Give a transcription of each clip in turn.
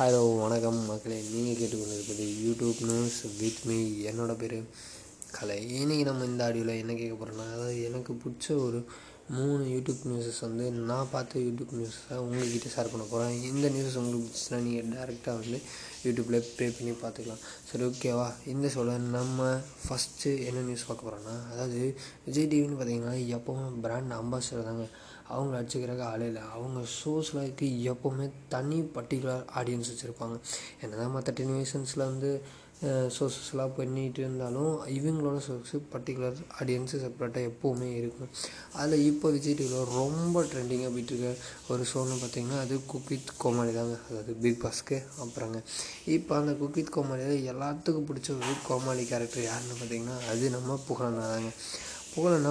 Hello வணக்கம். மக்களே நீங்கள் கேட்டுக்கொண்டிருப்பது யூடியூப் நியூஸ் வித் மீ என்னோட பேர் கலை. இன்றைக்கி நம்ம இந்த ஆடியோவில் என்ன கேட்க போகிறோன்னா அதாவது எனக்கு பிடிச்ச ஒரு மூணு யூடியூப் நியூஸஸ் வந்து நான் பார்த்த யூடியூப் நியூஸை உங்கள்கிட்ட ஷேர் பண்ண போகிறேன் இந்த நியூஸ் உங்களுக்கு பிடிச்சுன்னா நீங்கள் டேரெக்டாக வந்து யூடியூப்பில் ப்ளே பண்ணி பார்த்துக்கலாம். சரி ஓகேவா இந்த சொல்ல நம்ம ஃபஸ்ட்டு என்ன நியூஸ் பார்க்க போகிறோன்னா அதாவது விஜய் டிவின்னு பார்த்தீங்கன்னா எப்போவும் பிராண்ட் அம்பாசிடர் தாங்க. அவங்கள அடிச்சுக்கிறக்க ஆளே இல்லை. அவங்க ஷோஸ்லக்கு எப்போவுமே தனி பர்டிகுலர் ஆடியன்ஸ் வச்சுருப்பாங்க. என்ன தான் மற்ற டெலிவிஷன்ஸில் வந்து ஷோஸஸ்லாம் பண்ணிகிட்டு இருந்தாலும் இவங்களோட ஷோஸு பர்டிகுலர் ஆடியன்ஸு செப்பரேட்டாக எப்போவுமே இருக்கும். அதில் இப்போ விஜய் டிவியில் ரொம்ப ட்ரெண்டிங்காக போயிட்டுருக்க ஒரு ஷோன்னு பார்த்தீங்கன்னா அது குக் வித் கோமாளி தாங்க. அதாவது பிக் பாஸ்க்கு அப்புறங்க. இப்போ அந்த குக் வித் கோமாளியில் எல்லாத்துக்கும் பிடிச்ச ஒரு கோமாளி கேரக்டர் யாருன்னு பார்த்தீங்கன்னா அது நம்ம புகழண்ணா தாங்க.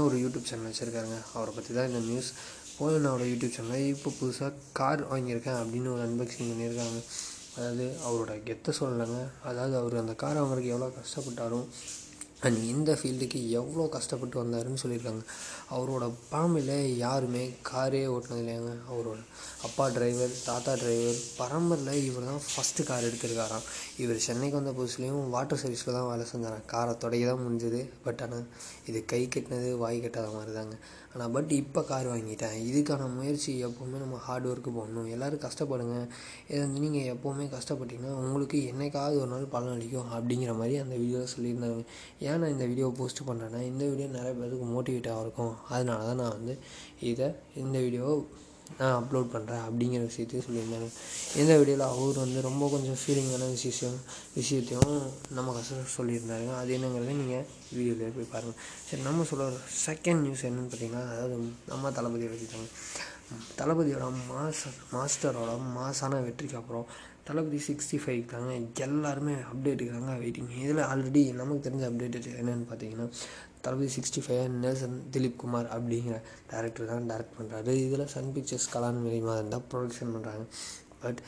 ஒரு யூடியூப் சேனல் வச்சுருக்காருங்க. அவரை பற்றி தான் இந்த நியூஸ் புகழண்ணாவோட யூடியூப் சேனலில் இப்போ புதுசாக கார் வாங்கியிருக்கேன் அப்படின்னு ஒரு அன்பாக்சிங் பண்ணியிருக்காங்க. அதாவது அவரோட கெத்தை சொல்லலைங்க அதாவது அவர் அந்த கார் வாங்குறதுக்கு எவ்வளோ கஷ்டப்பட்டாரும் அண்ட் இந்த ஃபீல்டுக்கு எவ்வளோ கஷ்டப்பட்டு வந்தாருன்னு சொல்லியிருக்காங்க. அவரோட ஃபேமிலியில் யாருமே காரே ஓட்டினது இல்லையாங்க அவரோட அப்பா டிரைவர் தாத்தா டிரைவர் பரம்பரில் இவர் தான் ஃபஸ்ட்டு கார் எடுத்திருக்காராம். இவர் சென்னைக்கு வந்த புதுசுலேயும் வாட்டர் சர்வீஸில் தான் வேலை செஞ்சாராம். காரை தொடங்கி தான் முடிஞ்சது. பட் ஆனால் இது கை கட்டினது வாய் கட்டாத மாதிரி தாங்க ஆனால் பட் இப்போ கார் வாங்கிட்டேன். இதுக்கான முயற்சி எப்போவுமே நம்ம ஹார்ட் ஒர்க்கு போடணும். எல்லோரும் கஷ்டப்படுங்க. இதை வந்து நீங்கள் எப்போவுமே கஷ்டப்பட்டீங்கன்னா உங்களுக்கு என்னைக்காவது ஒரு நாள் பலன் அளிக்கும் அப்படிங்கிற மாதிரி அந்த வீடியோவில் சொல்லியிருந்தாங்க. ஏன் நான் இந்த வீடியோ போஸ்ட் பண்ணுறேன்னா இந்த வீடியோ நிறைய பேருக்கு மோட்டிவேட்டாக இருக்கும். அதனால தான் நான் வந்து இதை இந்த வீடியோ நான் அப்லோட் பண்ணுறேன் அப்படிங்கிற விஷயத்தையும் சொல்லியிருந்தாங்க. இந்த வீடியோவில் அவர் வந்து ரொம்ப கொஞ்சம் ஃபீலிங்கான விஷயம் விஷயத்தையும் நம்ம கஷ்டம் சொல்லியிருந்தாருங்க. அது என்னங்கிறத நீங்கள் வீடியோவில் போய் பாருங்கள் சரி நம்ம சொல்கிற செகண்ட் நியூஸ் என்னென்னு பார்த்தீங்கன்னா அதாவது நம்ம தளபதியை பற்றி தாங்க தளபதியோட மாஸ் மாஸ்டரோட மாசான வெற்றிக்கு அப்புறம் தளபதி சிக்ஸ்டி ஃபைவ் தாங்க. எல்லாருமே அப்டேட்டுக்கு தாங்க வெயிட்டிங் இதில் ஆல்ரெடி நமக்கு தெரிஞ்ச அப்டேட் என்னென்னு பார்த்தீங்கன்னா தளபதி சிக்ஸ்டி ஃபைவ் நெல்சன் திலீப் குமார் அப்படிங்கிற டேரக்டர் தான் டேரக்ட் பண்ணுறாரு இதில் சன் பிக்சர்ஸ் கலான் வெளிமாதன் இருந்தால் ப்ரொடக்ஷன் பண்ணுறாங்க பட்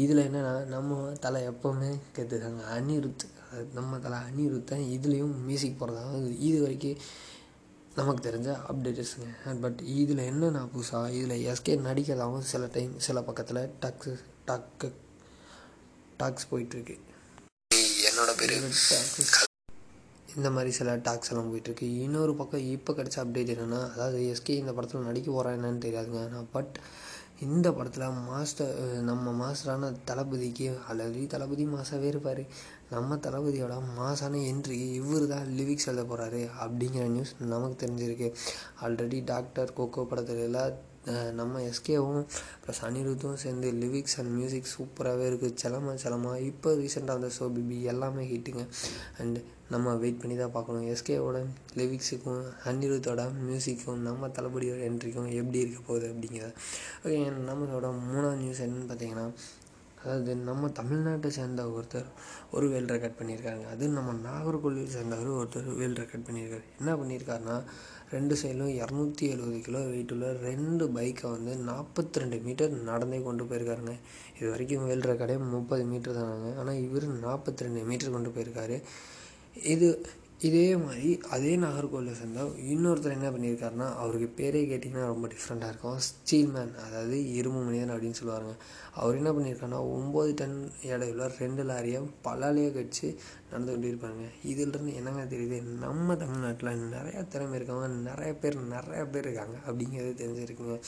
இதில் என்னென்னா நம்ம தலை எப்போவுமே கேட்டுருக்காங்க அனிருத் நம்ம தலை அனிருத்தன் இதுலேயும் மியூசிக் போடுறதாங்க இது வரைக்கும் நமக்கு தெரிஞ்ச அப்டேட்டர்ஸுங்க பட் இதில் என்னென்ன புதுசாக இதில் எஸ்கே நடிக்கிறதாகவும் சில டைம் சில பக்கத்தில் டக்ஸு டக்கு டாக்ஸ் போயிட்டுருக்கு. என்னோட பேர் இந்த மாதிரி சில டாக்ஸ் எல்லாம் போயிட்டுருக்கு. இன்னொரு பக்கம் இப்போ கிடச்ச அப்டேட் என்னென்னா அதாவது எஸ்கே இந்த படத்தில் நடிக்க போகிறா என்னன்னு தெரியாதுங்க. ஆனால் பட் இந்த படத்தில் மாஸ்டர் நம்ம மாஸ்டரான தளபதிக்கு ஆல்ரெடி தளபதி மாசாவே இருப்பார். நம்ம தளபதியோட மாசான என்ட்ரி இவர் தான் லிரிக்ஸ் எழுத போகிறாரு அப்படிங்கிற நியூஸ் நமக்கு தெரிஞ்சிருக்கு. ஆல்ரெடி டாக்டர் கொக்கோ படத்துல நம்ம எஸ்கேவும் ப்ளஸ் அனிருத்தும் சேர்ந்து லிரிக்ஸ் அண்ட் மியூசிக் சூப்பராகவே இருக்குது செலமா செலமா இப்போ ரீசெண்டாக வந்த ஷோ பிபி எல்லாமே ஹிட்டுங்க அண்டு நம்ம வெயிட் பண்ணி தான் பார்க்கணும். எஸ்கேவோட லிரிக்ஸுக்கும் அனிருத்தோட மியூசிக்கும் நம்ம தளபதியோட என்ட்ரிக்கும் எப்படி இருக்க போகுது அப்படிங்கிறத. ஓகே நம்மளோட மூணாவது நியூஸ் என்னென்னு பார்த்தீங்கன்னா அதாவது நம்ம தமிழ்நாட்டை சேர்ந்த ஒருத்தர் ஒரு வேல் ரெக்கார்ட் பண்ணியிருக்காங்க. அது நம்ம நாகர்கோவிலில் சேர்ந்தவர் ஒருத்தர் வேல் ரெக்கார்ட் பண்ணியிருக்காரு. என்ன பண்ணியிருக்காருன்னா ரெண்டு சைடிலும் இரநூத்தி எழுபது கிலோ வெயிட் உள்ள ரெண்டு பைக்கை வந்து நாற்பத்தி ரெண்டு மீட்டர் நடந்தே கொண்டு போயிருக்காருங்க. இது வரைக்கும் வேல் ரெக்கார்டே முப்பது மீட்டர் தானாங்க ஆனால் இவர் நாற்பத்தி ரெண்டு மீட்டர் கொண்டு போயிருக்காரு. இது இதே மாதிரி அதே நாகர்கோவிலில் சேர்ந்தால் இன்னொருத்தர் என்ன பண்ணியிருக்காருன்னா அவருக்கு பேரே கேட்டிங்கன்னா ரொம்ப டிஃப்ரெண்ட்டாக இருக்கும். ஸ்டீல் மேன் அதாவது இரும்பு மனிதன் அப்படின்னு சொல்லுவாருங்க. அவர் என்ன பண்ணியிருக்காருன்னா ஒம்பது டன் எடையுள்ள ரெண்டு லாரியை பல்லாலேயே கடிச்சு நடந்து கொண்டு இருப்பாங்க இதிலிருந்து என்னங்க தெரியுது? நம்ம தமிழ்நாட்டில் நிறையா திறமை இருக்கவங்க நிறைய பேர் நிறைய பேர் இருக்காங்க அப்படிங்கிறது தெரிஞ்சிருக்குங்க.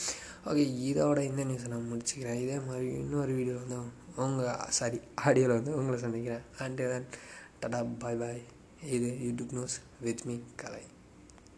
ஓகே இதோட இந்த நியூஸை நான் முடிச்சுக்கிறேன். இதே மாதிரி இன்னொரு வீடியோ வந்து உங்கள் சாரி ஆடியோவில் வந்து உங்களை சந்திக்கிறேன். அண்ட் தென் டடா பாய் பாய் இது YouTube news with me Kalai